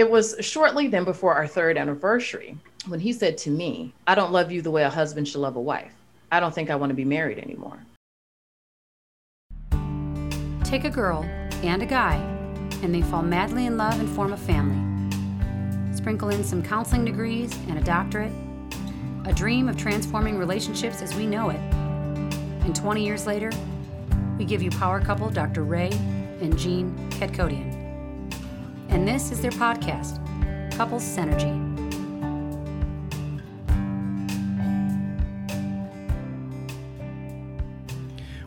It was shortly then before our third anniversary when he said to me, I don't love you the way a husband should love a wife. I don't think I want to be married anymore. Take a girl and a guy, and they fall madly in love and form a family. Sprinkle in some counseling degrees and a doctorate, a dream of transforming relationships as we know it. And 20 years later, we give you power couple Dr. Ray and Jean Ketkodian. And this is their podcast, Couples Synergy.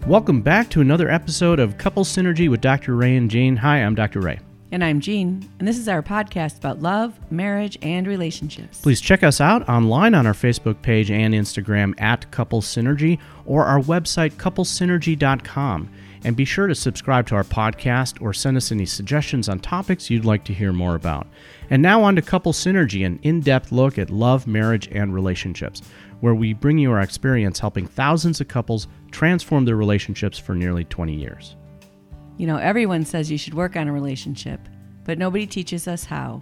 Welcome back to another episode of Couple Synergy with Dr. Ray and Jane. Hi, I'm Dr. Ray. And I'm Jean, and this is our podcast about love, marriage, and relationships. Please check us out online on our Facebook page and Instagram at Couple Synergy or our website, couplesynergy.com. And be sure to subscribe to our podcast or send us any suggestions on topics you'd like to hear more about. And now on to Couple Synergy, an in depth look at love, marriage, and relationships where we bring you our experience helping thousands of couples transform their relationships for nearly 20 years. You know, everyone says you should work on a relationship, but nobody teaches us how.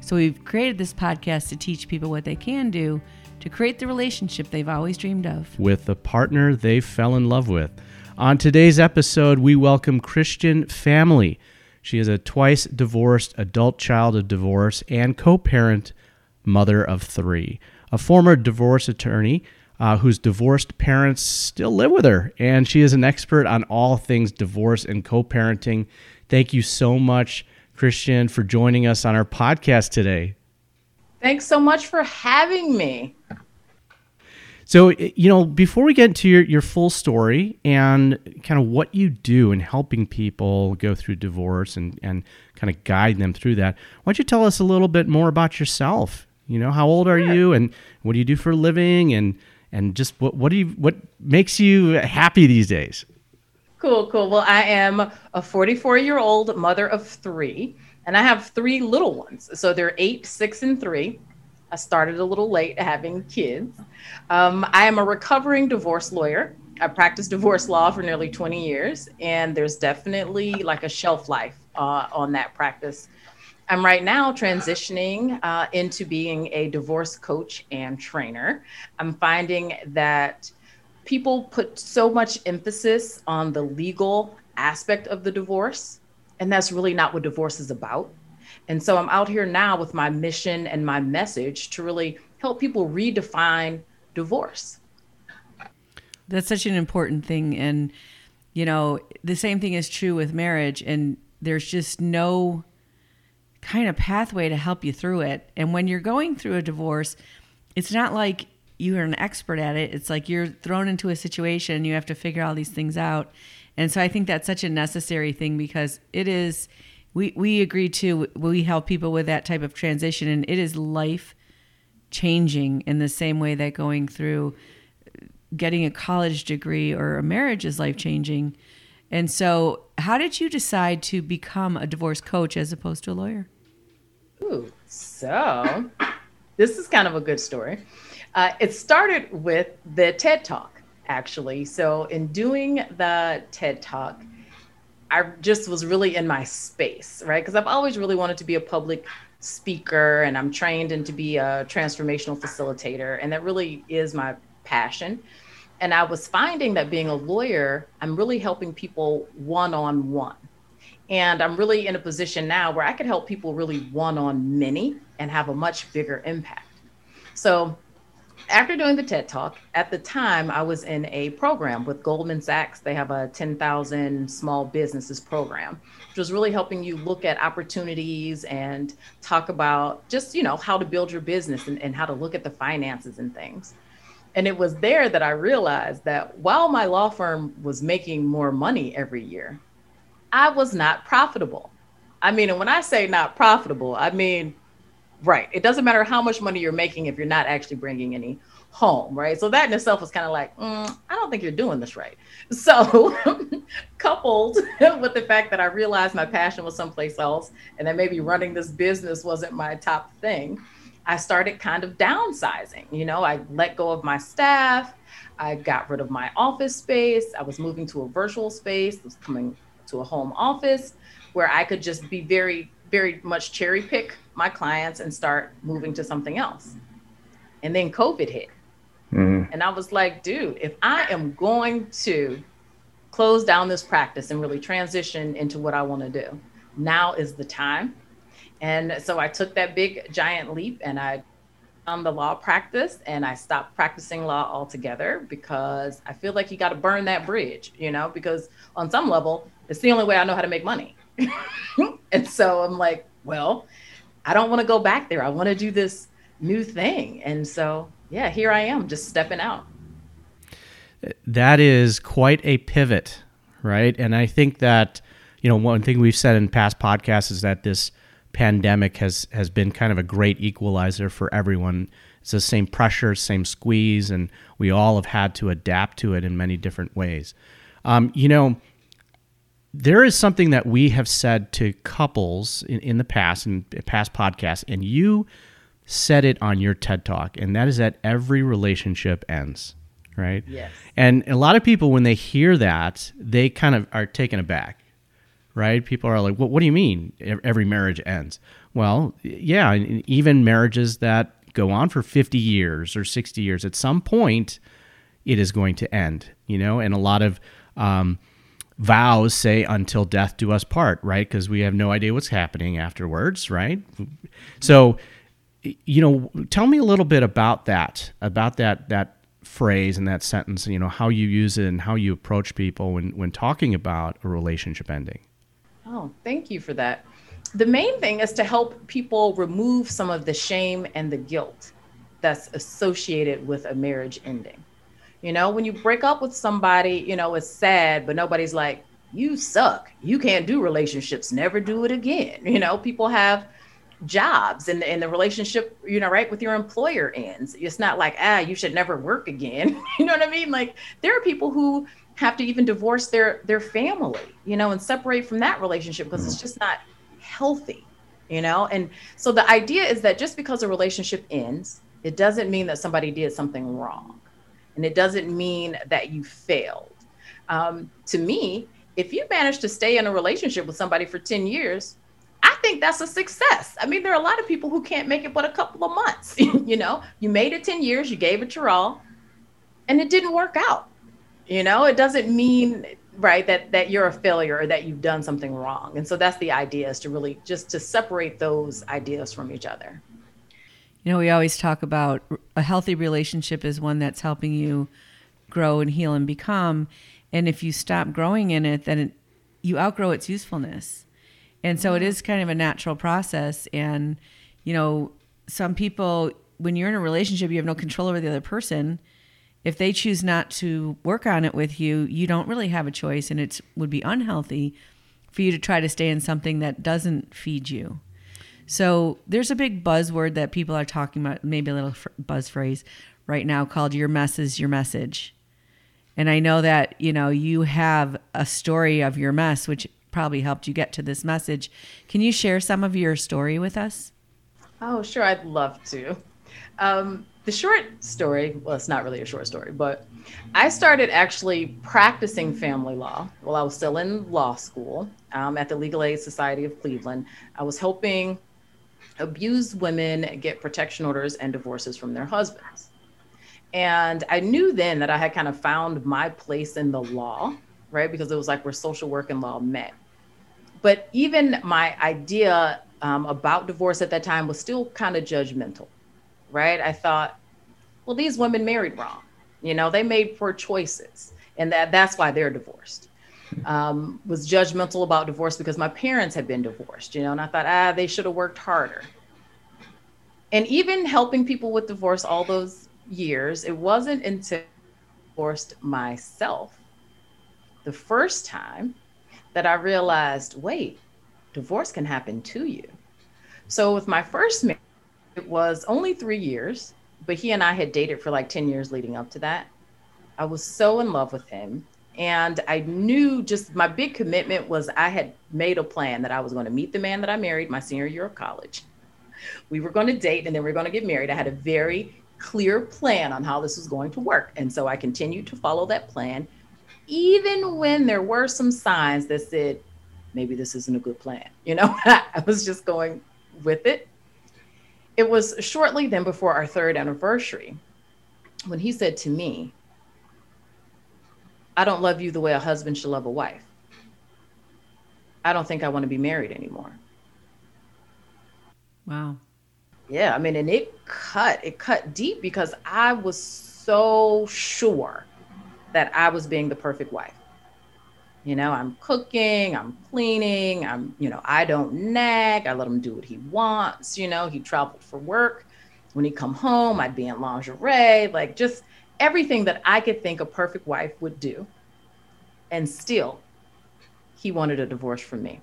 So we've created this podcast to teach people what they can do to create the relationship they've always dreamed of with the partner they fell in love with. On today's episode, we welcome Christian Family. She is a twice divorced adult child of divorce and co parent mother of three a former divorce attorney uh, whose divorced parents still live with her, and she is an expert on all things divorce and co parenting. Thank you so much, Christian, for joining us on our podcast today. Thanks so much for having me. So, you know, before we get into your, your full story and kind of what you do in helping people go through divorce and, and kind of guide them through that, why don't you tell us a little bit more about yourself you know, how old are you, and what do you do for a living, and and just what what do you what makes you happy these days? Cool, cool. Well, I am a 44 year old mother of three, and I have three little ones. So they're eight, six, and three. I started a little late having kids. Um, I am a recovering divorce lawyer. I practiced divorce law for nearly 20 years, and there's definitely like a shelf life uh, on that practice. I'm right now transitioning uh, into being a divorce coach and trainer. I'm finding that people put so much emphasis on the legal aspect of the divorce, and that's really not what divorce is about. And so I'm out here now with my mission and my message to really help people redefine divorce. That's such an important thing. And, you know, the same thing is true with marriage. And there's just no kind of pathway to help you through it. And when you're going through a divorce, it's not like you're an expert at it. It's like you're thrown into a situation, and you have to figure all these things out. And so I think that's such a necessary thing because it is we we agree to we help people with that type of transition and it is life changing in the same way that going through getting a college degree or a marriage is life changing. And so, how did you decide to become a divorce coach as opposed to a lawyer? Ooh, so this is kind of a good story. Uh, it started with the TED Talk, actually. So, in doing the TED Talk, I just was really in my space, right? Because I've always really wanted to be a public speaker and I'm trained and to be a transformational facilitator. And that really is my passion. And I was finding that being a lawyer, I'm really helping people one on one. And I'm really in a position now where I could help people really one on many and have a much bigger impact. So, after doing the TED Talk, at the time I was in a program with Goldman Sachs. They have a 10,000 small businesses program, which was really helping you look at opportunities and talk about just, you know, how to build your business and, and how to look at the finances and things. And it was there that I realized that while my law firm was making more money every year, I was not profitable. I mean, and when I say not profitable, I mean, right. It doesn't matter how much money you're making if you're not actually bringing any home, right? So that in itself was kind of like, mm, I don't think you're doing this right. So, coupled with the fact that I realized my passion was someplace else and that maybe running this business wasn't my top thing, I started kind of downsizing. You know, I let go of my staff. I got rid of my office space. I was moving to a virtual space. I was coming to a home office where I could just be very, very much cherry pick my clients and start moving to something else. And then COVID hit. Mm-hmm. And I was like, dude, if I am going to close down this practice and really transition into what I want to do, now is the time. And so I took that big giant leap and I on the law practice and I stopped practicing law altogether because I feel like you got to burn that bridge, you know, because on some level, it's the only way I know how to make money. and so I'm like, well, I don't want to go back there. I want to do this new thing. And so, yeah, here I am just stepping out. That is quite a pivot, right? And I think that, you know, one thing we've said in past podcasts is that this pandemic has has been kind of a great equalizer for everyone. It's the same pressure, same squeeze, and we all have had to adapt to it in many different ways. Um, you know, there is something that we have said to couples in, in the past, in past podcasts, and you said it on your TED Talk, and that is that every relationship ends, right? Yes. And a lot of people, when they hear that, they kind of are taken aback right? People are like, well, what do you mean every marriage ends? Well, yeah, even marriages that go on for 50 years or 60 years, at some point, it is going to end, you know? And a lot of um, vows say, until death do us part, right? Because we have no idea what's happening afterwards, right? So, you know, tell me a little bit about that, about that, that phrase and that sentence, you know, how you use it and how you approach people when, when talking about a relationship ending. Oh, thank you for that. The main thing is to help people remove some of the shame and the guilt that's associated with a marriage ending. You know, when you break up with somebody, you know, it's sad, but nobody's like, you suck. You can't do relationships. Never do it again. You know, people have jobs and, and the relationship, you know, right with your employer ends. It's not like, ah, you should never work again. you know what I mean? Like there are people who have to even divorce their their family, you know, and separate from that relationship because it's just not healthy, you know. And so the idea is that just because a relationship ends, it doesn't mean that somebody did something wrong, and it doesn't mean that you failed. Um, to me, if you manage to stay in a relationship with somebody for ten years, I think that's a success. I mean, there are a lot of people who can't make it but a couple of months. you know, you made it 10 years, you gave it your all, and it didn't work out. You know, it doesn't mean right that that you're a failure or that you've done something wrong. And so that's the idea is to really just to separate those ideas from each other. You know, we always talk about a healthy relationship is one that's helping you grow and heal and become. And if you stop growing in it, then it, you outgrow its usefulness. And so it is kind of a natural process. And, you know, some people, when you're in a relationship, you have no control over the other person if they choose not to work on it with you, you don't really have a choice, and it would be unhealthy for you to try to stay in something that doesn't feed you. So there's a big buzzword that people are talking about, maybe a little buzz phrase right now called "Your mess is your message." And I know that you know you have a story of your mess, which probably helped you get to this message. Can you share some of your story with us? Oh, sure, I'd love to. Um, the short story well it's not really a short story but i started actually practicing family law while i was still in law school um, at the legal aid society of cleveland i was helping abused women get protection orders and divorces from their husbands and i knew then that i had kind of found my place in the law right because it was like where social work and law met but even my idea um, about divorce at that time was still kind of judgmental right? I thought, well, these women married wrong. You know, they made poor choices, and that that's why they're divorced. Um, was judgmental about divorce because my parents had been divorced. You know, and I thought, ah, they should have worked harder. And even helping people with divorce all those years, it wasn't until I divorced myself the first time that I realized, wait, divorce can happen to you. So with my first marriage it was only three years, but he and I had dated for like 10 years leading up to that. I was so in love with him. And I knew just my big commitment was I had made a plan that I was going to meet the man that I married my senior year of college. We were going to date and then we are going to get married. I had a very clear plan on how this was going to work. And so I continued to follow that plan, even when there were some signs that said, maybe this isn't a good plan. You know, I was just going with it it was shortly then before our third anniversary when he said to me, I don't love you the way a husband should love a wife. I don't think I want to be married anymore. Wow. Yeah, I mean, and it cut, it cut deep because I was so sure that I was being the perfect wife. You know, I'm cooking, I'm cleaning, I'm, you know, I don't nag. I let him do what he wants. You know, he traveled for work. When he come home, I'd be in lingerie, like just everything that I could think a perfect wife would do. And still, he wanted a divorce from me.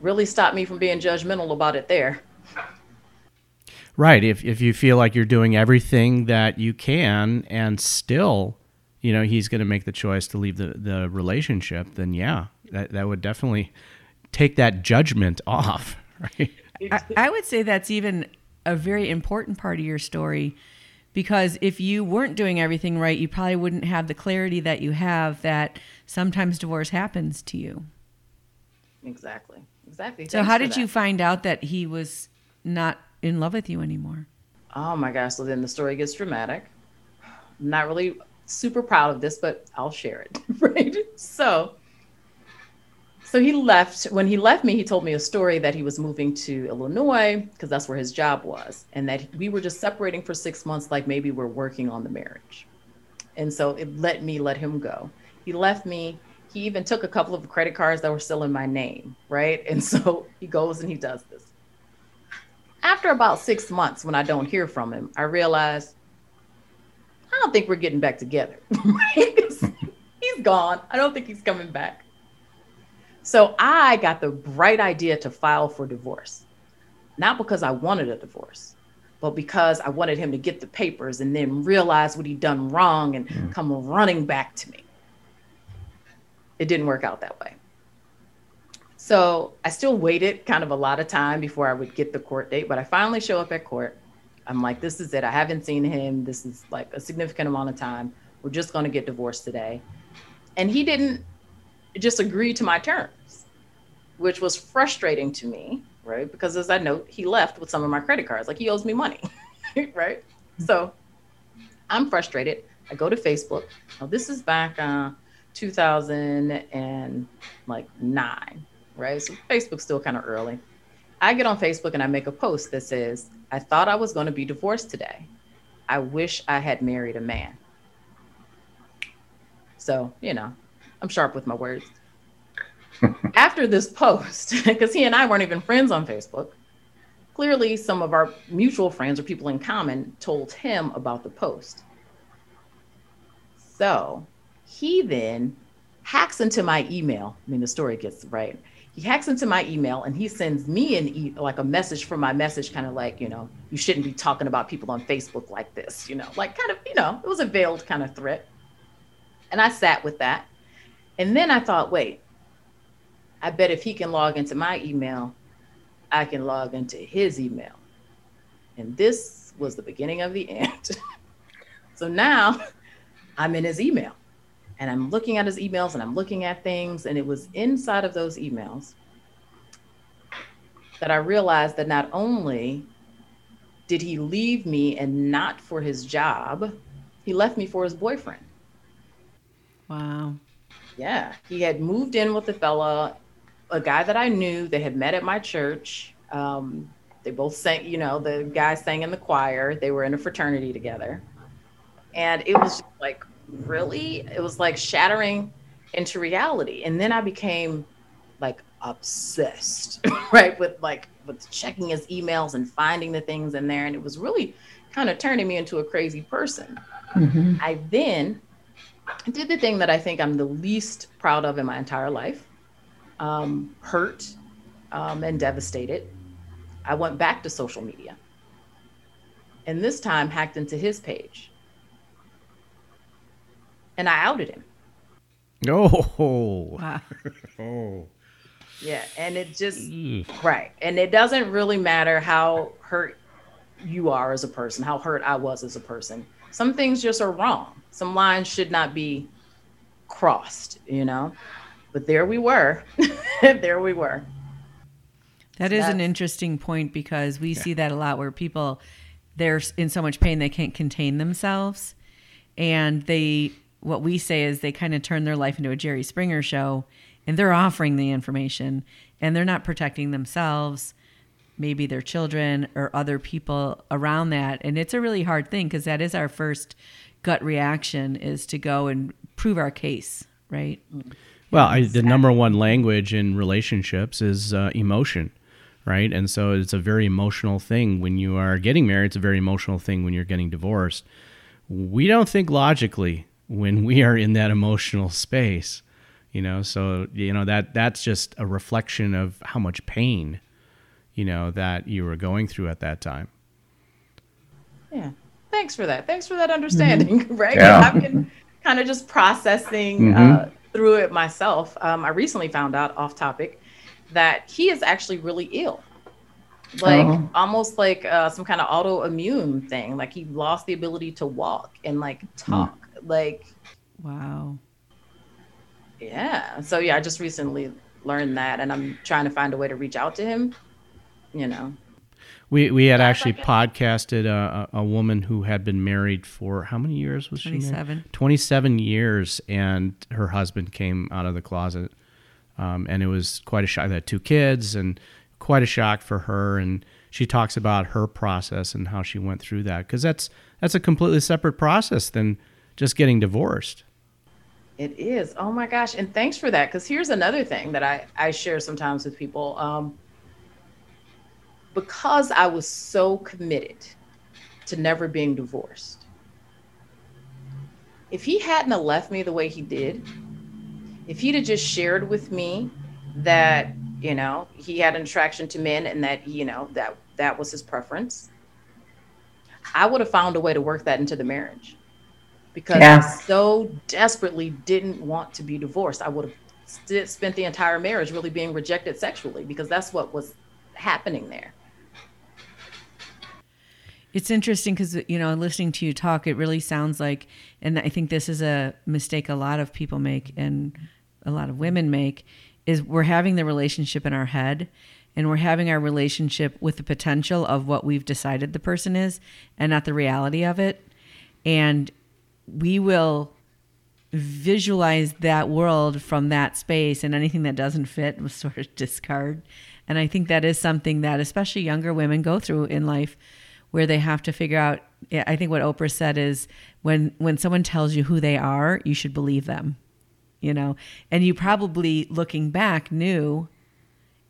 Really stopped me from being judgmental about it there. Right. If if you feel like you're doing everything that you can and still, you know, he's going to make the choice to leave the, the relationship, then yeah, that, that would definitely take that judgment off. Right. I, I would say that's even a very important part of your story because if you weren't doing everything right, you probably wouldn't have the clarity that you have that sometimes divorce happens to you. Exactly. Exactly. So, Thanks how did you find out that he was not in love with you anymore? Oh my gosh. So then the story gets dramatic. I'm not really super proud of this, but I'll share it. right. So so he left. When he left me, he told me a story that he was moving to Illinois because that's where his job was, and that we were just separating for six months, like maybe we're working on the marriage. And so it let me let him go. He left me. He even took a couple of credit cards that were still in my name, right? And so he goes and he does this. After about six months, when I don't hear from him, I realize I don't think we're getting back together. He's gone. I don't think he's coming back. So I got the bright idea to file for divorce, not because I wanted a divorce, but because I wanted him to get the papers and then realize what he'd done wrong and hmm. come running back to me. It didn't work out that way. So I still waited kind of a lot of time before I would get the court date, but I finally show up at court. I'm like, this is it. I haven't seen him. This is like a significant amount of time. We're just going to get divorced today. And he didn't just agree to my terms, which was frustrating to me, right? Because as I note, he left with some of my credit cards, like he owes me money, right? So I'm frustrated. I go to Facebook. Now this is back uh, 2009, right? So Facebook's still kind of early. I get on Facebook and I make a post that says, I thought I was going to be divorced today. I wish I had married a man. So, you know, I'm sharp with my words. After this post, because he and I weren't even friends on Facebook, clearly some of our mutual friends or people in common told him about the post. So he then hacks into my email. I mean, the story gets right. He hacks into my email and he sends me an e- like a message from my message, kind of like, you know, you shouldn't be talking about people on Facebook like this, you know, like kind of, you know, it was a veiled kind of threat. And I sat with that. And then I thought, wait, I bet if he can log into my email, I can log into his email. And this was the beginning of the end. so now I'm in his email and I'm looking at his emails and I'm looking at things. And it was inside of those emails that I realized that not only did he leave me and not for his job, he left me for his boyfriend. Wow. Yeah, he had moved in with a fella, a guy that I knew. They had met at my church. Um, they both sang, you know, the guy sang in the choir. They were in a fraternity together, and it was just like really, it was like shattering into reality. And then I became like obsessed, right, with like with checking his emails and finding the things in there, and it was really kind of turning me into a crazy person. I then I did the thing that I think I'm the least proud of in my entire life. Um, hurt um, and devastated. I went back to social media. And this time hacked into his page. And I outed him. Oh. Wow. Oh. Yeah. And it just, right. And it doesn't really matter how hurt you are as a person, how hurt I was as a person. Some things just are wrong. Some lines should not be crossed, you know? But there we were. there we were. That So is an interesting point because we see that a lot where people they're in so much pain they can't contain themselves and they what we say is they kind of turn their life into a Jerry Springer show and they're offering the information and they're not protecting themselves maybe their children or other people around that and it's a really hard thing because that is our first gut reaction is to go and prove our case right Well, I, the number one language in relationships is uh, emotion, right? And so it's a very emotional thing when you are getting married. It's a very emotional thing when you're getting divorced. We don't think logically when we are in that emotional space, you know. So you know that that's just a reflection of how much pain, you know, that you were going through at that time. Yeah. Thanks for that. Thanks for that understanding, right? Yeah. I've been kind of just processing uh, through it myself. Um, I recently found out off topic that he is actually really ill. Like Oh. almost like uh, some kind of autoimmune thing. Like he lost the ability to walk and like talk. Like, wow yeah. So yeah, I just recently learned that and I'm trying to find a way to reach out to him. You know. We we had Sounds actually like podcasted a, a a woman who had been married for how many years was she? married? 27 27 years, and her husband came out of the closet, um, and it was quite a shock. They had two kids, and quite a shock for her. And she talks about her process and how she went through that because that's that's a completely separate process than just getting divorced. It is. Oh my gosh. And thanks for that. Because here's another thing that I, I share sometimes with people. Um, because I was so committed to never being divorced, if he hadn't left me the way he did, if he'd have just shared with me that, you know, he had an attraction to men and that, you know, that that was his preference, I would have found a way to work that into the marriage because Yeah. I so desperately didn't want to be divorced. I would have st- spent the entire marriage really being rejected sexually because that's what was happening there. It's interesting because you know, listening to you talk, it really sounds like, and I think this is a mistake a lot of people make and a lot of women make, is we're having the relationship in our head, and we're having our relationship with the potential of what we've decided the person is, and not the reality of it, and we will visualize that world from that space and anything that doesn't fit we sort of discard. And i think that is something that especially younger women go through in life where they have to figure out i think what oprah said is when when someone tells you who they are you should believe them you know? And you probably looking back knew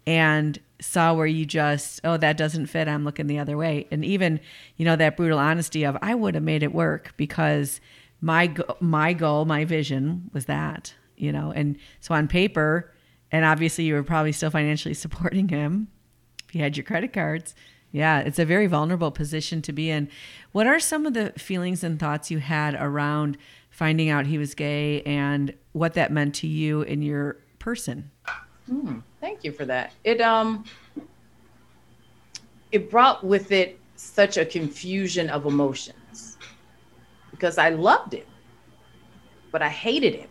and saw where you just oh that doesn't fit i'm looking the other way. And even you know that brutal honesty of i would have made it work because my my goal my vision was that you know? And so on paper and obviously you were probably still financially supporting him if you had your credit cards yeah it's a very vulnerable position to be in what are some of the feelings and thoughts you had around finding out he was gay and what that meant to you and your person Thank you for that. It um it brought with it such a confusion of emotions because I loved him, but I hated him.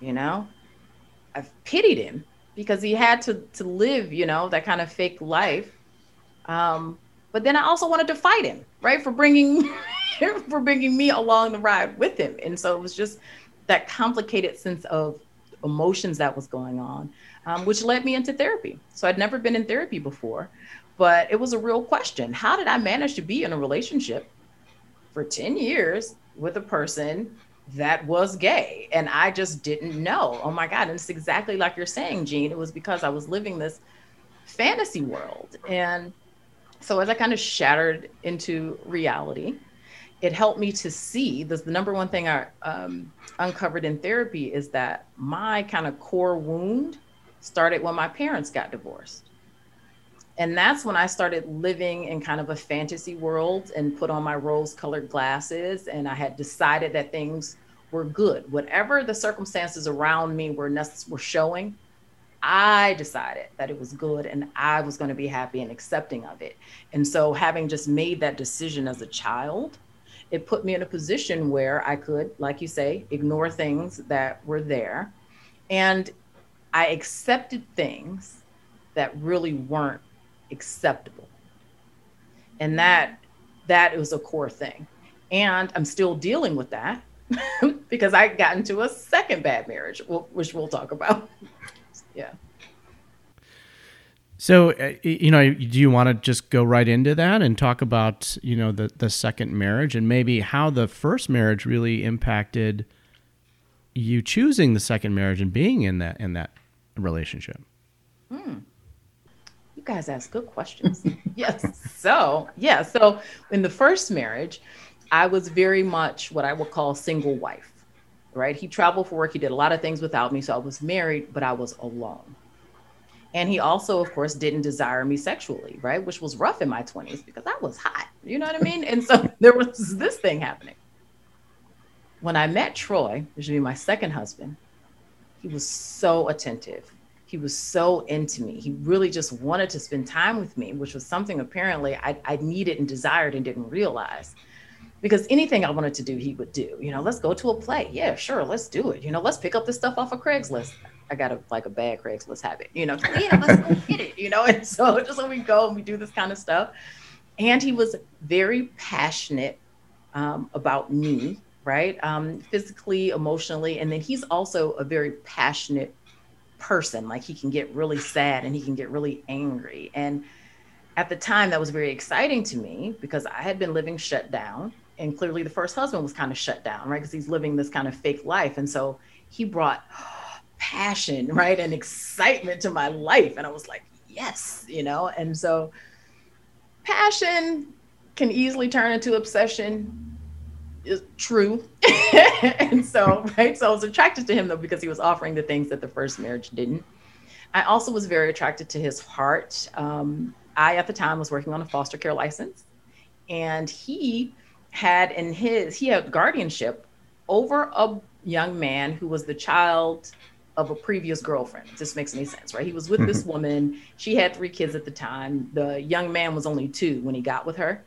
You know, I pitied him because he had to to live, you know, that kind of fake life. Um, but then I also wanted to fight him, right, for bringing for bringing me along the ride with him, and so it was just that complicated sense of emotions that was going on, um, which led me into therapy. So I'd never been in therapy before, but it was a real question. How did I manage to be in a relationship for 10 years with a person that was gay? And I just didn't know. Oh my God. And it's exactly like you're saying, Jean. It was because I was living this fantasy world. And so as I kind of shattered into reality, it helped me to see this the number one thing i um, uncovered in therapy is that my kind of core wound started when my parents got divorced. And that's when i started living in kind of a fantasy world and put on my rose colored glasses and i had decided that things were good. Whatever the circumstances around me were necess- were showing I decided that it was good and I was going to be happy and accepting of it. And so, having just made that decision as a child, it put me in a position where I could, like you say, ignore things that were there. And I accepted things that really weren't acceptable. And that that was a core thing. And I'm still dealing with that because I got into a second bad marriage, which we'll talk about. Yeah. So, uh, you know, do you want to just go right into that and talk about, you know, the, the second marriage and maybe how the first marriage really impacted you choosing the second marriage and being in that in that relationship? Hmm. You guys ask good questions. yes. So, yeah. So, in the first marriage, I was very much what I would call single wife, right? He traveled for work. He did a lot of things without me. So, I was married, but I was alone. And he also, of course, didn't desire me sexually, right? Which was rough in my 20s because I was hot. You know what I mean? And so there was this thing happening. When I met Troy, which would be my second husband, he was so attentive. He was so into me. He really just wanted to spend time with me, which was something apparently I, I needed and desired and didn't realize because anything I wanted to do, he would do. You know, let's go to a play. Yeah, sure, let's do it. You know, let's pick up this stuff off of Craigslist. I got a like a bad Craigslist habit, you know. Yeah, let's go get it, you know. And so just when we go and we do this kind of stuff, and he was very passionate um, about me, right? Um, physically, emotionally, and then he's also a very passionate person. Like he can get really sad and he can get really angry. And at the time, that was very exciting to me because I had been living shut down, and clearly the first husband was kind of shut down, right? Because he's living this kind of fake life, and so he brought passion, right, and excitement to my life. And I was like, yes, you know. And so, passion can easily turn into obsession. Is true. and so, right. So I was attracted to him though because he was offering the things that the first marriage didn't. I also was very attracted to his heart. Um, I, at the time, was working on a foster care license, and he had in his he had guardianship over a young man who was the child of a previous girlfriend. This makes any sense, right? He was with this mm-hmm. woman. She had three kids at the time. The young man was only two when he got with her.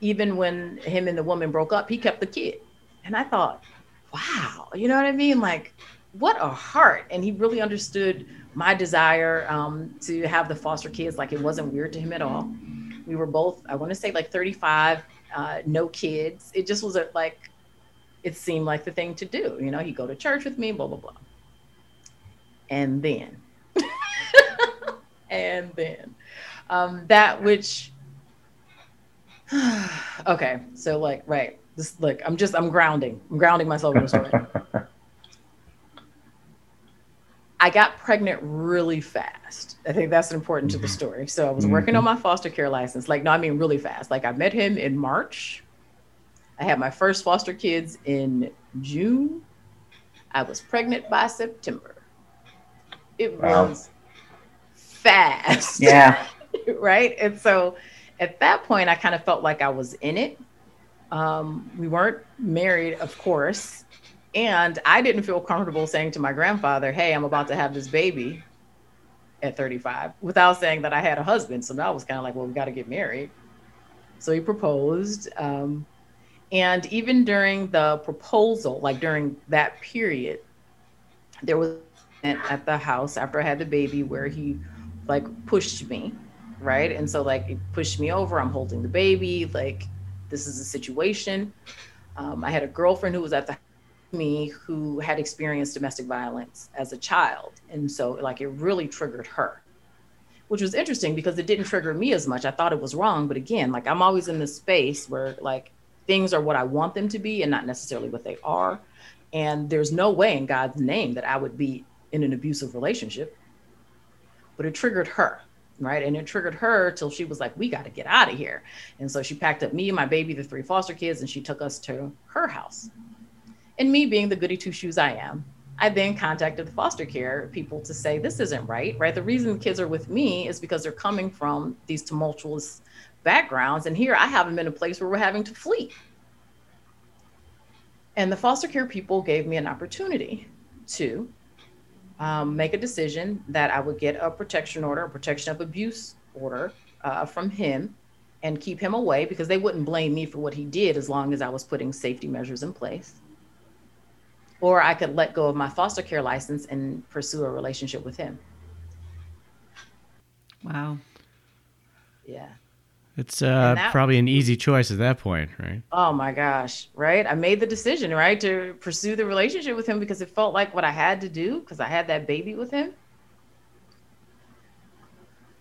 Even when him and the woman broke up, he kept the kid. And I thought, wow, you know what I mean? Like, what a heart. And he really understood my desire um, to have the foster kids. Like, it wasn't weird to him at all. We were both, I want to say, like 35, uh, no kids. It just was a, like, it seemed like the thing to do. You know, he'd go to church with me, blah, blah, blah and then. and then. Um, that which okay, so like right. This look, I'm just I'm grounding. I'm grounding myself in the story. I got pregnant really fast. I think that's important to the mm-hmm. story. So I was working on mm-hmm. my foster care license. Like, no, I mean really fast. Like I met him in March. I had my first foster kids in June. I was pregnant by September. It wow. was fast. Yeah. right. And so at that point, I kind of felt like I was in it. Um, we weren't married, of course. And I didn't feel comfortable saying to my grandfather, Hey, I'm about to have this baby at 35 without saying that I had a husband. So now I was kind of like, Well, we got to get married. So he proposed. Um, and even during the proposal, like during that period, there was at the house after I had the baby where he like pushed me, right? And so like it pushed me over. I'm holding the baby. Like this is a situation. Um, I had a girlfriend who was at the me who had experienced domestic violence as a child, and so like it really triggered her, which was interesting because it didn't trigger me as much. I thought it was wrong, but again, like I'm always in this space where like things are what I want them to be and not necessarily what they are. And there's no way in God's name that I would be in an abusive relationship, but it triggered her, right? And it triggered her till she was like, we got to get out of here. And so she packed up me, and my baby, the three foster kids, and she took us to her house. And me being the goody two shoes I am, I then contacted the foster care people to say, this isn't right, right? The reason kids are with me is because they're coming from these tumultuous backgrounds. And here I have them in a place where we're having to flee. And the foster care people gave me an opportunity to um, make a decision that I would get a protection order, a protection of abuse order uh, from him and keep him away because they wouldn't blame me for what he did as long as I was putting safety measures in place. Or I could let go of my foster care license and pursue a relationship with him. Wow. Yeah. It's uh, that- probably an easy choice at that point, right? Oh my gosh, right? I made the decision, right, to pursue the relationship with him because it felt like what I had to do because I had that baby with him.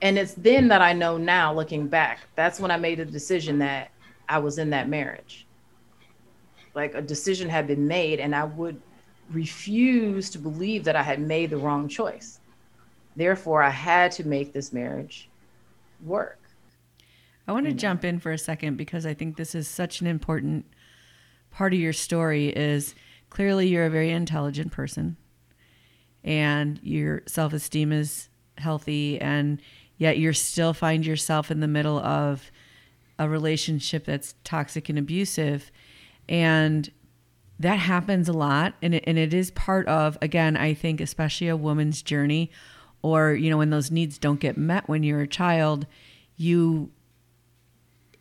And it's then that I know now, looking back, that's when I made the decision that I was in that marriage. Like a decision had been made, and I would refuse to believe that I had made the wrong choice. Therefore, I had to make this marriage work. I want to jump in for a second because I think this is such an important part of your story is clearly you're a very intelligent person and your self-esteem is healthy and yet you still find yourself in the middle of a relationship that's toxic and abusive and that happens a lot and it, and it is part of again i think especially a woman's journey or you know when those needs don't get met when you're a child you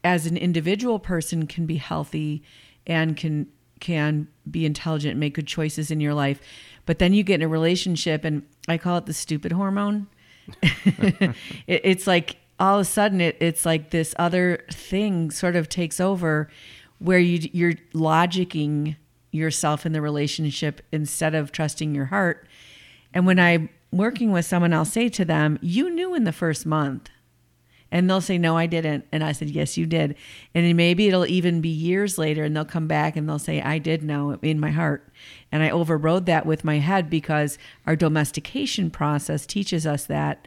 as an individual person can be healthy and can can be intelligent make good choices in your life. But then you get in a relationship and i call it the stupid hormone. It, it's like all of a sudden it, it's like this other thing sort of takes over where you you're logicking yourself in the relationship instead of trusting your heart and when i'm working with someone i'll say to them you knew in the first month and they'll say, No, I didn't. And I said, Yes, you did. And maybe it'll even be years later and they'll come back and they'll say, I did know in my heart. And I overrode that with my head because our domestication process teaches us that.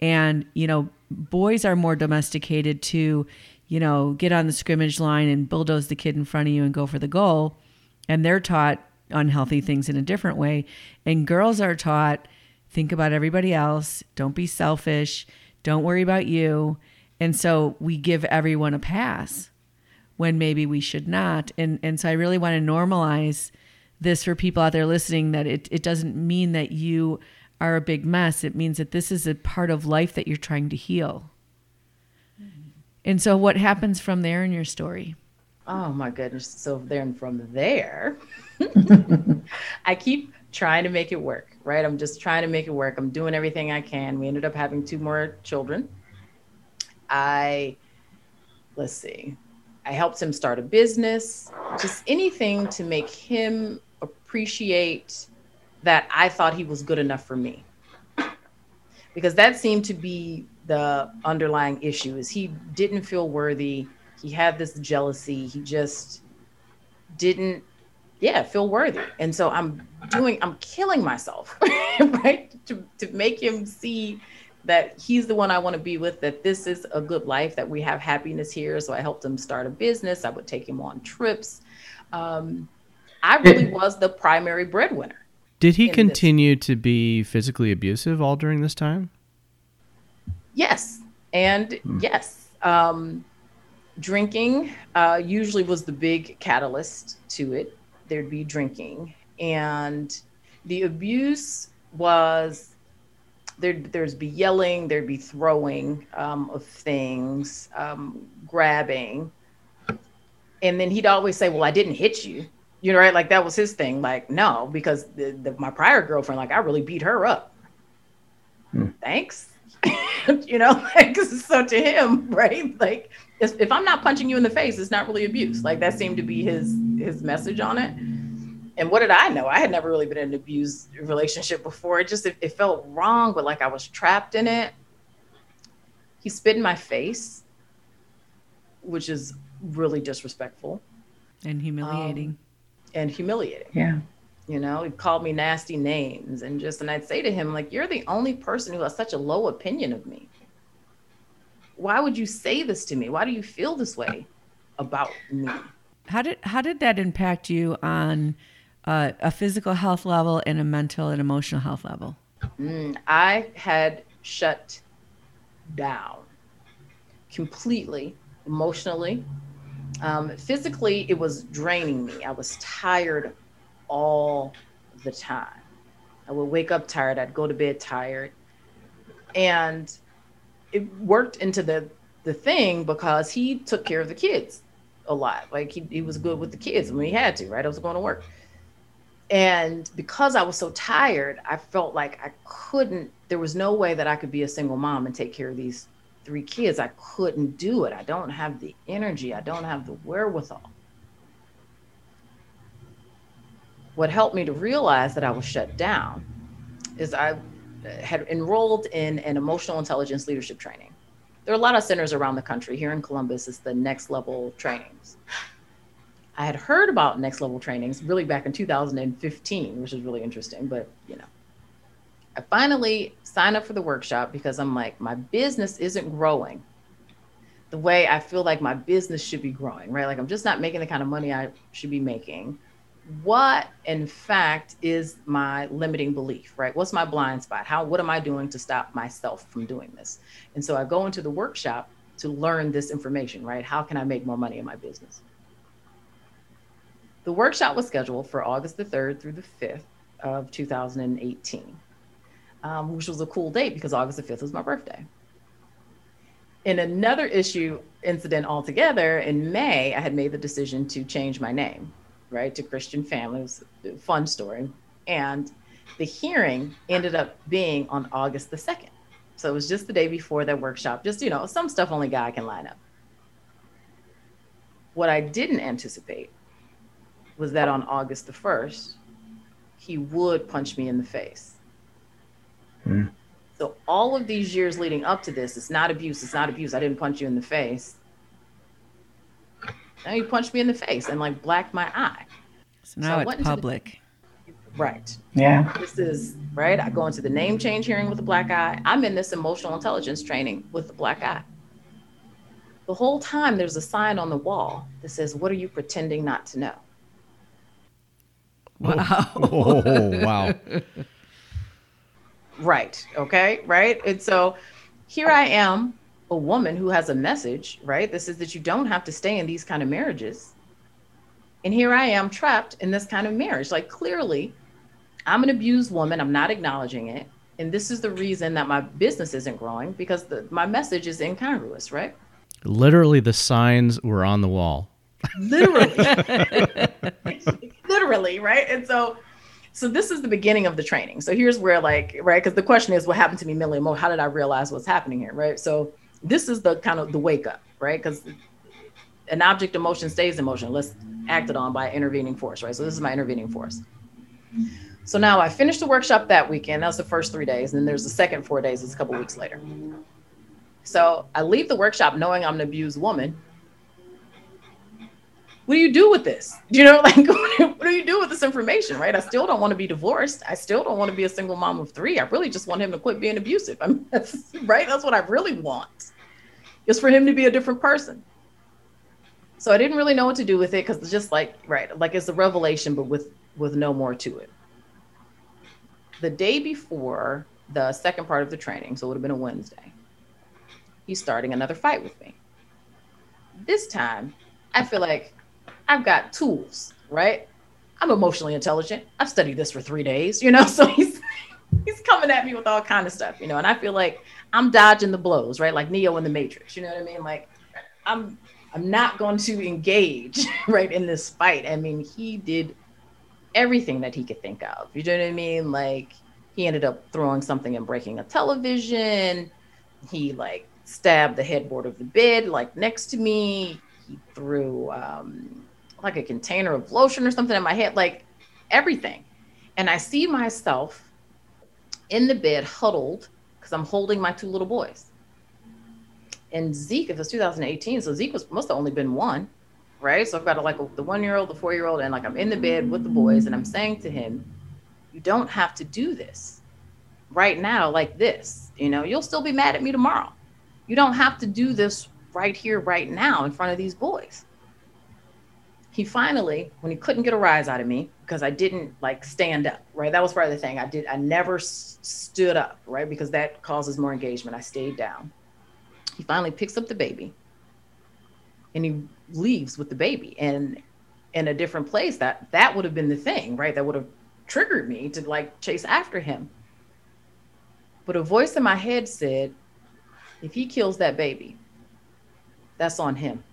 And, you know, boys are more domesticated to, you know, get on the scrimmage line and bulldoze the kid in front of you and go for the goal. And they're taught unhealthy things in a different way. And girls are taught, think about everybody else, don't be selfish don't worry about you. And so we give everyone a pass when maybe we should not. And and so I really want to normalize this for people out there listening that it, it doesn't mean that you are a big mess. It means that this is a part of life that you're trying to heal. Mm-hmm. And so what happens from there in your story? Oh my goodness. So then from there, I keep trying to make it work, right? I'm just trying to make it work. I'm doing everything I can. We ended up having two more children. I, let's see, I helped him start a business, just anything to make him appreciate that I thought he was good enough for me. Because that seemed to be the underlying issue is he didn't feel worthy. He had this jealousy. He just didn't yeah feel worthy and so i'm doing i'm killing myself right to, to make him see that he's the one i want to be with that this is a good life that we have happiness here so i helped him start a business i would take him on trips um, i really was the primary breadwinner Did he in this. continue to be physically abusive all during this time? Yes, and yes, um, drinking uh, usually was the big catalyst to it. There'd be drinking, and the abuse was there. There'd be yelling, there'd be throwing um, of things, um, grabbing, and then he'd always say, "Well, I didn't hit you." You know, right? Like that was his thing. Like, no, because the, the, my prior girlfriend, like, I really beat her up. Thanks. you know, like so to him, right? Like if, if I'm not punching you in the face, it's not really abuse. Like that seemed to be his his message on it. And what did I know? I had never really been in an abused relationship before. It just it, it felt wrong, but like I was trapped in it. He spit in my face, which is really disrespectful And humiliating. Um, and humiliating. Yeah. You know, he called me nasty names and just, and I'd say to him, like, you're the only person who has such a low opinion of me. Why would you say this to me? Why do you feel this way about me? How did how did that impact you on uh, a physical health level and a mental and emotional health level? Mm, I had shut down completely emotionally. Um, physically, it was draining me. I was tired all the time. I would wake up tired. I'd go to bed tired. And it worked into the, the thing because he took care of the kids a lot. Like he, he was good with the kids when he had to, right? I was going to work. and because I was so tired, I felt like I couldn't, there was no way that I could be a single mom and take care of these three kids. I couldn't do it. I don't have the energy, I don't have the wherewithal. What helped me to realize that I was shut down is I had enrolled in an emotional intelligence leadership training. There are a lot of centers around the country. Here in Columbus, it's the next level trainings. I had heard about next level trainings really back in 2015, which is really interesting, but you know. I finally signed up for the workshop because I'm like, my business isn't growing the way I feel like my business should be growing, right? Like I'm just not making the kind of money I should be making what in fact is my limiting belief right? What's my blind spot? How what am i doing to stop myself from doing this? And so i go into the workshop to learn this information right? How can i make more money in my business? The workshop was scheduled for august the 3rd through the 5th of 2018 um, which was a cool date because august the 5th was my birthday. In another issue incident altogether in may i had made the decision to change my name right, to Christian was fun story. And the hearing ended up being on August the 2nd. So it was just the day before that workshop, just, you know, some stuff only God can line up. What I didn't anticipate was that on August the 1st, he would punch me in the face. Mm. So all of these years leading up to this, it's not abuse, it's not abuse. I didn't punch you in the face. And he punched me in the face and like blacked my eye. So now so it's public. The, right. Yeah. This is right. I go into the name change hearing with a black eye. I'm in this emotional intelligence training with the black eye. The whole time there's a sign on the wall that says, What are you pretending not to know? Wow. oh, wow. right. Okay. Right. And so here I am a woman who has a message, right? This is that you don't have to stay in these kind of marriages. And here I am trapped in this kind of marriage. Like clearly, I'm an abused woman. I'm not acknowledging it. And this is the reason that my business isn't growing because the, my message is incongruous, right? Literally, the signs were on the wall. Literally. Literally, right? And so so this is the beginning of the training. So here's where like, right, because the question is what happened to me mentally Mo? How did I realize what's happening here? Right. So this is the kind of the wake up, right? Because an object emotion stays in motion. Let's act it on by intervening force, right? So this is my intervening force. So now I finished the workshop that weekend. That was the first three days. And then there's the second four days. It's a couple weeks later. So I leave the workshop knowing I'm an abused woman. What do you do with this? You know, like what do you do with this information, right? I still don't want to be divorced. I still don't want to be a single mom of three. I really just want him to quit being abusive. I'm right. That's what I really want is for him to be a different person. So I didn't really know what to do with it because it's just like right, like it's a revelation, but with with no more to it. The day before the second part of the training, so it would have been a Wednesday, he's starting another fight with me. This time, I feel like I've got tools, right? I'm emotionally intelligent. I've studied this for three days, you know, so he's he's coming at me with all kind of stuff, you know, and I feel like I'm dodging the blows, right? Like Neo in the Matrix. You know what I mean? Like I'm I'm not going to engage right in this fight. I mean, he did everything that he could think of. You know what I mean? Like he ended up throwing something and breaking a television. He like stabbed the headboard of the bed like next to me. He threw um like a container of lotion or something in my head, like everything. And I see myself in the bed huddled because I'm holding my two little boys. And Zeke, if it's 2018, so Zeke was must have only been one, right? So I've got a, like a, the one year old, the four year old, and like I'm in the bed with the boys, and I'm saying to him, "You don't have to do this right now, like this. You know, you'll still be mad at me tomorrow. You don't have to do this right here, right now, in front of these boys." He finally, when he couldn't get a rise out of me, because I didn't like stand up, right? That was part of the thing. I did, I never s- stood up, right? Because that causes more engagement. I stayed down. He finally picks up the baby and he leaves with the baby. And in a different place, that that would have been the thing, right? That would have triggered me to like chase after him. But a voice in my head said, if he kills that baby, that's on him.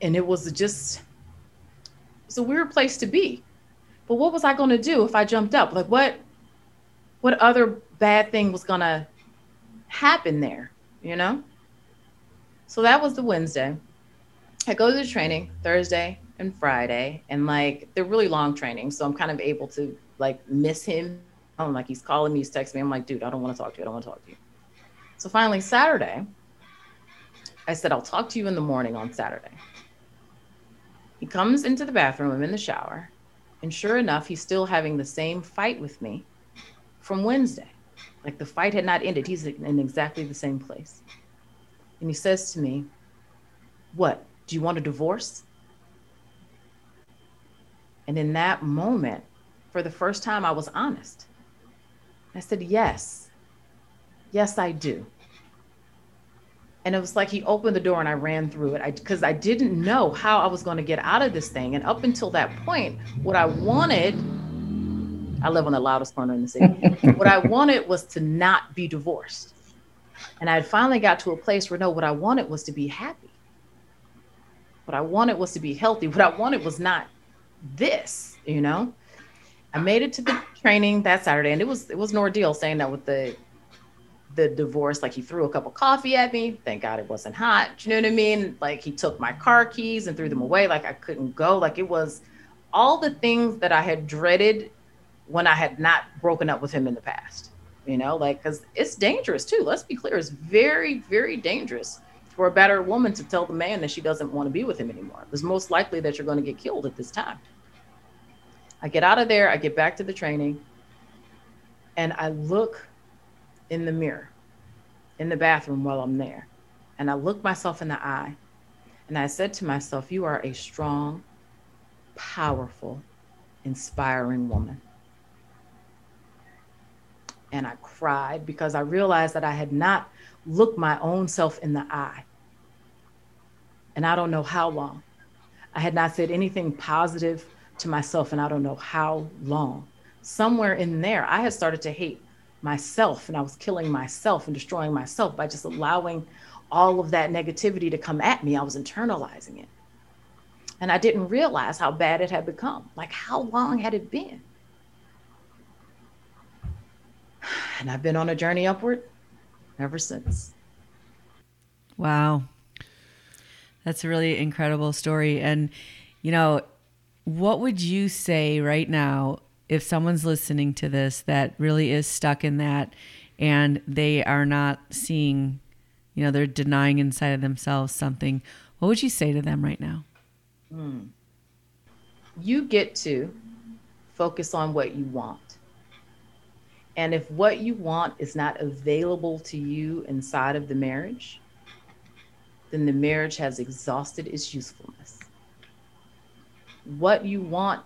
And it was just it's a weird place to be. But what was I going to do if I jumped up? Like what what other bad thing was going to happen there, you know? So that was the Wednesday. I go to the training Thursday and Friday, and like they're really long trainings, so I'm kind of able to like miss him. I'm like he's calling me, he's texting me. I'm like, dude, I don't want to talk to you. I don't want to talk to you. So finally, Saturday, I said, I'll talk to you in the morning on Saturday. He comes into the bathroom, I'm in the shower, and sure enough, he's still having the same fight with me from Wednesday. Like the fight had not ended. He's in exactly the same place. And he says to me, What? Do you want a divorce? And in that moment, for the first time, I was honest. I said, Yes. Yes, I do. And it was like he opened the door and I ran through it because I, I didn't know how I was going to get out of this thing. And up until that point, what I wanted, I live on the loudest corner in the city. what I wanted was to not be divorced. And I had finally got to a place where no, what I wanted was to be happy. What I wanted was to be healthy. What I wanted was not this, you know. I made it to the training that Saturday, and it was it was an ordeal saying that with the the divorce. Like he threw a cup of coffee at me. Thank God it wasn't hot. You know what I mean? Like he took my car keys and threw them away. Like I couldn't go. Like it was all the things that I had dreaded when I had not broken up with him in the past you know, like, because it's dangerous too. Let's be clear, it's very, very dangerous for a better woman to tell the man that she doesn't want to be with him anymore. It's most likely that you're going to get killed at this time. I get out of there, I get back to the training, and I look in the mirror in the bathroom while I'm there. And I look myself in the eye and I said to myself, You are a strong, powerful, inspiring woman and I cried because I realized that I had not looked my own self in the eye. And I don't know how long. I had not said anything positive to myself, and I don't know how long. Somewhere in there, I had started to hate myself, and I was killing myself and destroying myself by just allowing all of that negativity to come at me. I was internalizing it. And I didn't realize how bad it had become. Like, how long had it been? And I've been on a journey upward ever since. Wow. That's a really incredible story. And, you know, what would you say right now if someone's listening to this that really is stuck in that and they are not seeing, you know, they're denying inside of themselves something? What would you say to them right now? Hmm. You get to focus on what you want. And if what you want is not available to you inside of the marriage, then the marriage has exhausted its usefulness. What you want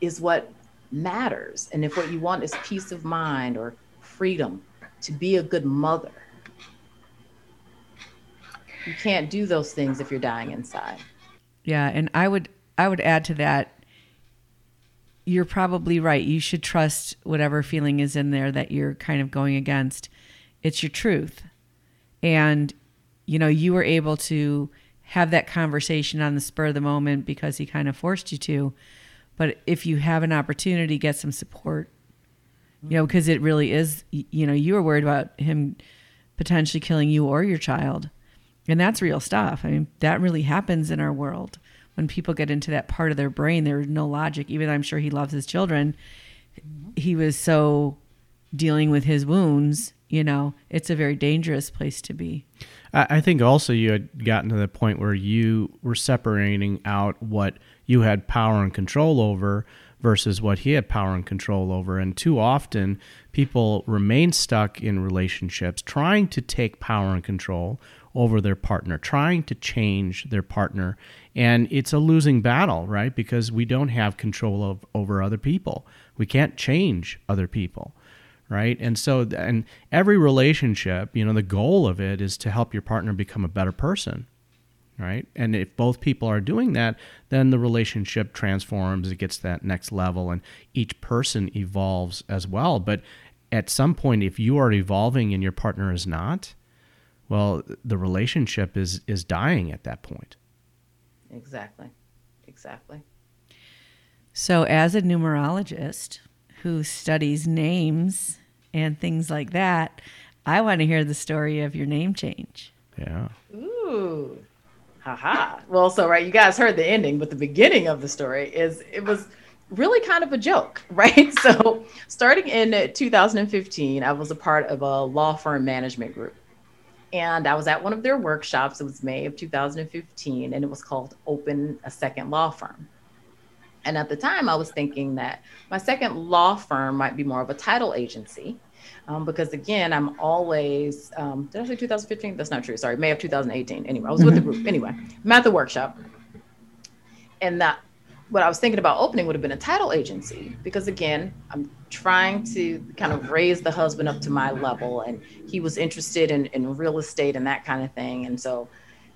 is what matters. And if what you want is peace of mind or freedom to be a good mother, you can't do those things if you're dying inside. Yeah, and I would I would add to that you're probably right. You should trust whatever feeling is in there that you're kind of going against. It's your truth. And, you know, you were able to have that conversation on the spur of the moment because he kind of forced you to. But if you have an opportunity, get some support, you know, because it really is, you know, you were worried about him potentially killing you or your child. And that's real stuff. I mean, that really happens in our world when people get into that part of their brain, there's no logic. Even though I'm sure he loves his children. He was so dealing with his wounds. You know, it's a very dangerous place to be. I think also you had gotten to the point where you were separating out what you had power and control over versus what he had power and control over. And too often, people remain stuck in relationships trying to take power and control over their partner, trying to change their partner. And it's a losing battle, right? Because we don't have control of, over other people. We can't change other people, right? And so, and every relationship, you know, the goal of it is to help your partner become a better person, right? And if both people are doing that, then the relationship transforms, it gets that next level, and each person evolves as well. But at some point, if you are evolving and your partner is not, well, the relationship is is dying at that point. Exactly. Exactly. So, as a numerologist who studies names and things like that, I want to hear the story of your name change. Yeah. Ooh. Haha. Well, so right, you guys heard the ending, but the beginning of the story is it was really kind of a joke, right? So, starting in 2015, I was a part of a law firm management group. And I was at one of their workshops. It was May of 2015, and it was called Open a Second Law Firm. And at the time, I was thinking that my second law firm might be more of a title agency. Um, because again, I'm always, um, did I say 2015? That's not true. Sorry, May of 2018. Anyway, I was with the group. Anyway, I'm at the workshop. And that what I was thinking about opening would have been a title agency because again, I'm trying to kind of raise the husband up to my level and he was interested in, in real estate and that kind of thing. And so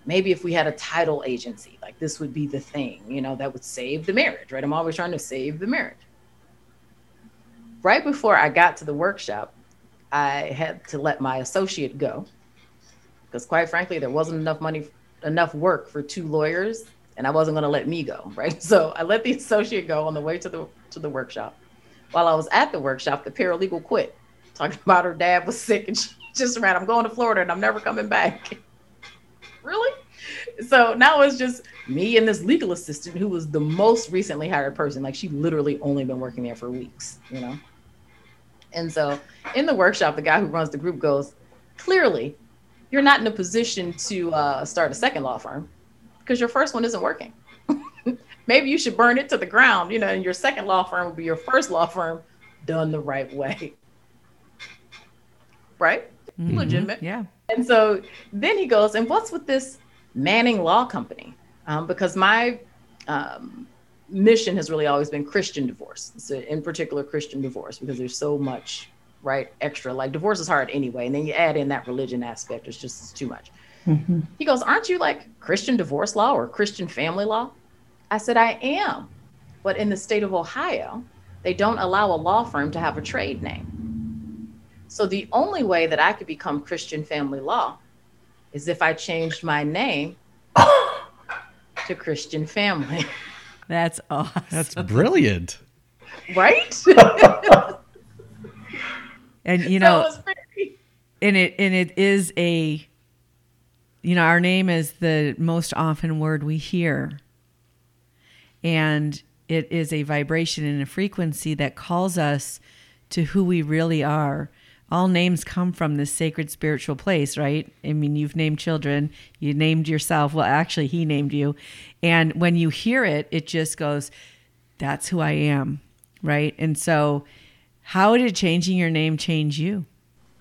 maybe if we had a title agency, like this would be the thing, you know, that would save the marriage, right? I'm always trying to save the marriage. Right before I got to the workshop, I had to let my associate go because quite frankly, there wasn't enough money, enough work for two lawyers and I wasn't going to let me go, right? So I let the associate go on the way to the to the workshop. While I was at the workshop, the paralegal quit, talking about her dad was sick and she just ran. I'm going to Florida and I'm never coming back. really? So now it's just me and this legal assistant who was the most recently hired person. Like she literally only been working there for weeks, you know. And so in the workshop, the guy who runs the group goes, clearly, you're not in a position to uh, start a second law firm because your first one isn't working. Maybe you should burn it to the ground, you know, and your second law firm will be your first law firm done the right way. Right? Mm-hmm. Legitimate. Yeah. And so then he goes, and what's with this Manning Law Company? Um, because my um, mission has really always been Christian divorce, so in particular Christian divorce, because there's so much right extra. Like divorce is hard anyway, and then you add in that religion aspect, it's just too much. Mm-hmm. He goes, Aren't you like Christian divorce law or Christian family law? I said, I am. But in the state of Ohio, they don't allow a law firm to have a trade name. So the only way that I could become Christian family law is if I changed my name to Christian family. That's awesome. That's brilliant. Right? and you know, and it and it is a you know, our name is the most often word we hear. And it is a vibration and a frequency that calls us to who we really are. All names come from this sacred spiritual place, right? I mean, you've named children, you named yourself. Well, actually, he named you. And when you hear it, it just goes, that's who I am, right? And so, how did changing your name change you?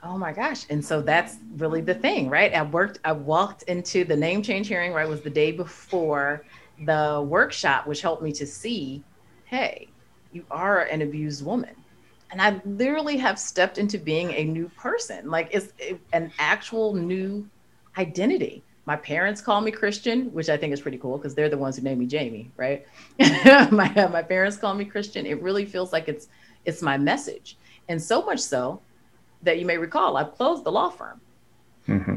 Oh my gosh. And so that's really the thing, right? I worked, I walked into the name change hearing, right? Was the day before the workshop, which helped me to see, hey, you are an abused woman. And I literally have stepped into being a new person. Like it's an actual new identity. My parents call me Christian, which I think is pretty cool because they're the ones who named me Jamie, right? my, my parents call me Christian. It really feels like it's it's my message. And so much so that you may recall, I've closed the law firm. Mm-hmm.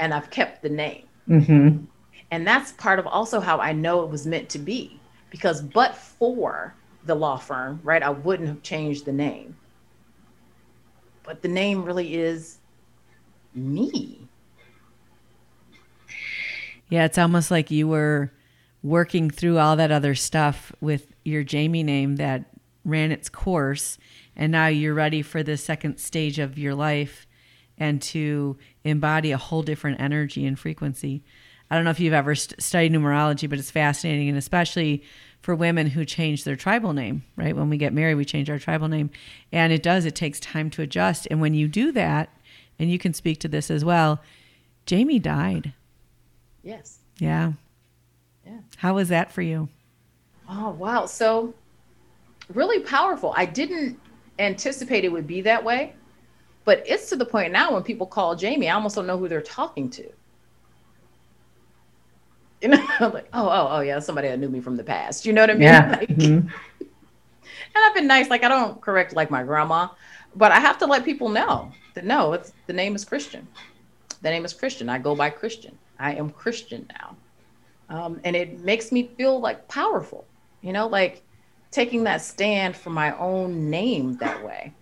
And I've kept the name. Mm-hmm. And that's part of also how I know it was meant to be. Because, but for the law firm, right, I wouldn't have changed the name. But the name really is me. Yeah, it's almost like you were working through all that other stuff with your Jamie name that ran its course and now you're ready for the second stage of your life and to embody a whole different energy and frequency. I don't know if you've ever st- studied numerology, but it's fascinating, and especially for women who change their tribal name, right? When we get married, we change our tribal name. And it does, it takes time to adjust. And when you do that, and you can speak to this as well, Jamie died. Yes. Yeah. Yeah. How was that for you? Oh, wow. So, really powerful. I didn't anticipate it would be that way. But it's to the point now when people call Jamie, I almost don't know who they're talking to. You know, I'm like, oh, oh, oh, yeah, somebody that knew me from the past. You know what I mean? Yeah. Like, mm-hmm. And I've been nice. Like, I don't correct like my grandma, but I have to let people know that no, it's the name is Christian. The name is Christian. I go by Christian. I am Christian now. Um, and it makes me feel like powerful you know, like taking that stand for my own name that way.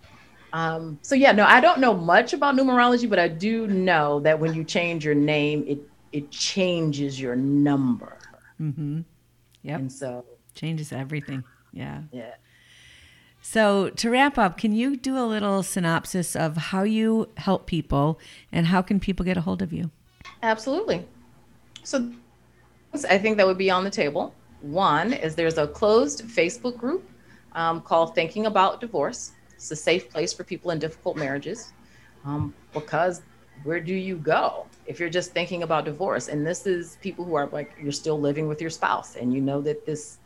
Um, so yeah, no, I don't know much about numerology, but I do know that when you change your name, it it changes your number. Mm-hmm. Yep. And so changes everything. Yeah. Yeah. So to wrap up, can you do a little synopsis of how you help people and how can people get a hold of you? Absolutely. So I think that would be on the table. One is there's a closed Facebook group um, called Thinking About Divorce. It's a safe place for people in difficult marriages um, because where do you go if you're just thinking about divorce? And this is people who are like, you're still living with your spouse and you know that this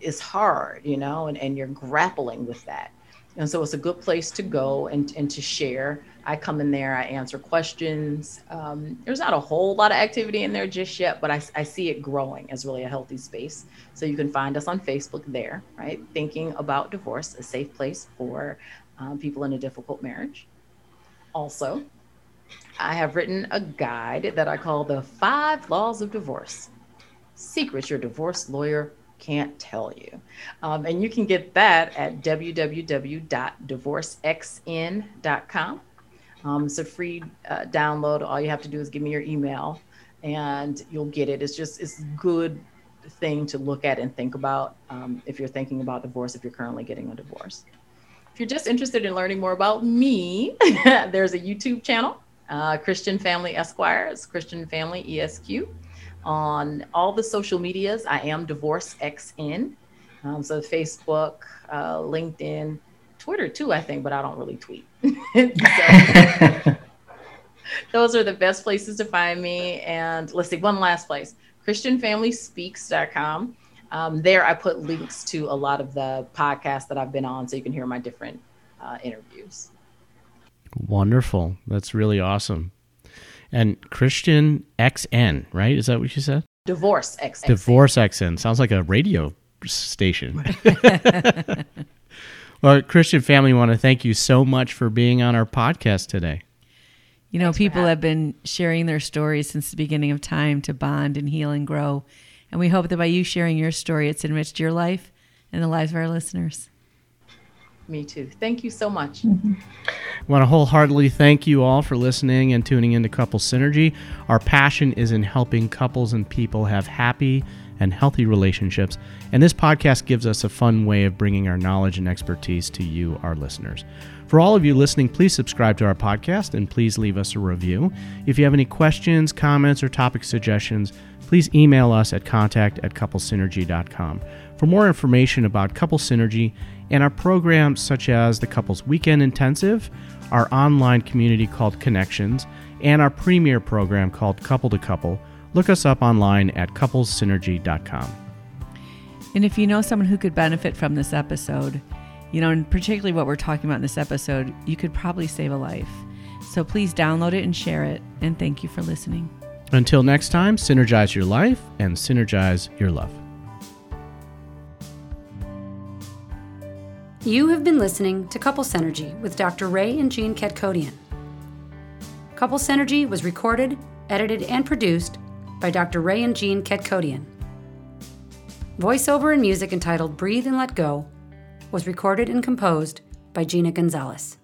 is hard, you know, and, and you're grappling with that. And so it's a good place to go and, and to share. I come in there, I answer questions. Um, there's not a whole lot of activity in there just yet, but I, I see it growing as really a healthy space. So you can find us on Facebook there, right? Thinking about divorce, a safe place for um, people in a difficult marriage. Also, I have written a guide that I call the Five Laws of Divorce Secrets Your Divorce Lawyer Can't Tell You. Um, and you can get that at www.divorcexn.com. Um, it's a free uh, download. All you have to do is give me your email and you'll get it. It's just, it's good thing to look at and think about um, if you're thinking about divorce, if you're currently getting a divorce. If you're just interested in learning more about me, there's a YouTube channel, uh, Christian Family Esquire. Christian Family ESQ. On all the social medias, I am Divorce XN. Um, so Facebook, uh, LinkedIn, Twitter too, I think, but I don't really tweet. those are the best places to find me. And let's see, one last place ChristianFamilySpeaks.com. Um, there, I put links to a lot of the podcasts that I've been on so you can hear my different uh, interviews. Wonderful. That's really awesome. And Christian XN, right? Is that what you said? Divorce XN. Divorce XN. Sounds like a radio station. well, Christian family, want to thank you so much for being on our podcast today. You know, Thanks people have been sharing their stories since the beginning of time to bond and heal and grow. And we hope that by you sharing your story, it's enriched your life and the lives of our listeners. Me too. Thank you so much. Mm-hmm. I want to wholeheartedly thank you all for listening and tuning into Couple Synergy. Our passion is in helping couples and people have happy and healthy relationships, and this podcast gives us a fun way of bringing our knowledge and expertise to you, our listeners. For all of you listening, please subscribe to our podcast and please leave us a review. If you have any questions, comments, or topic suggestions, please email us at contact at couplesynergy.com. For more information about Couple Synergy and our programs such as the Couples Weekend Intensive, our online community called Connections, and our premier program called Couple to Couple, look us up online at couplesynergy.com. And if you know someone who could benefit from this episode, you know, and particularly what we're talking about in this episode, you could probably save a life. So please download it and share it. And thank you for listening. Until next time, synergize your life and synergize your love. You have been listening to Couple Synergy with Dr. Ray and Jean Ketkodian. Couple Synergy was recorded, edited, and produced by Dr. Ray and Jean Ketkodian. Voiceover and music entitled Breathe and Let Go was recorded and composed by Gina Gonzalez.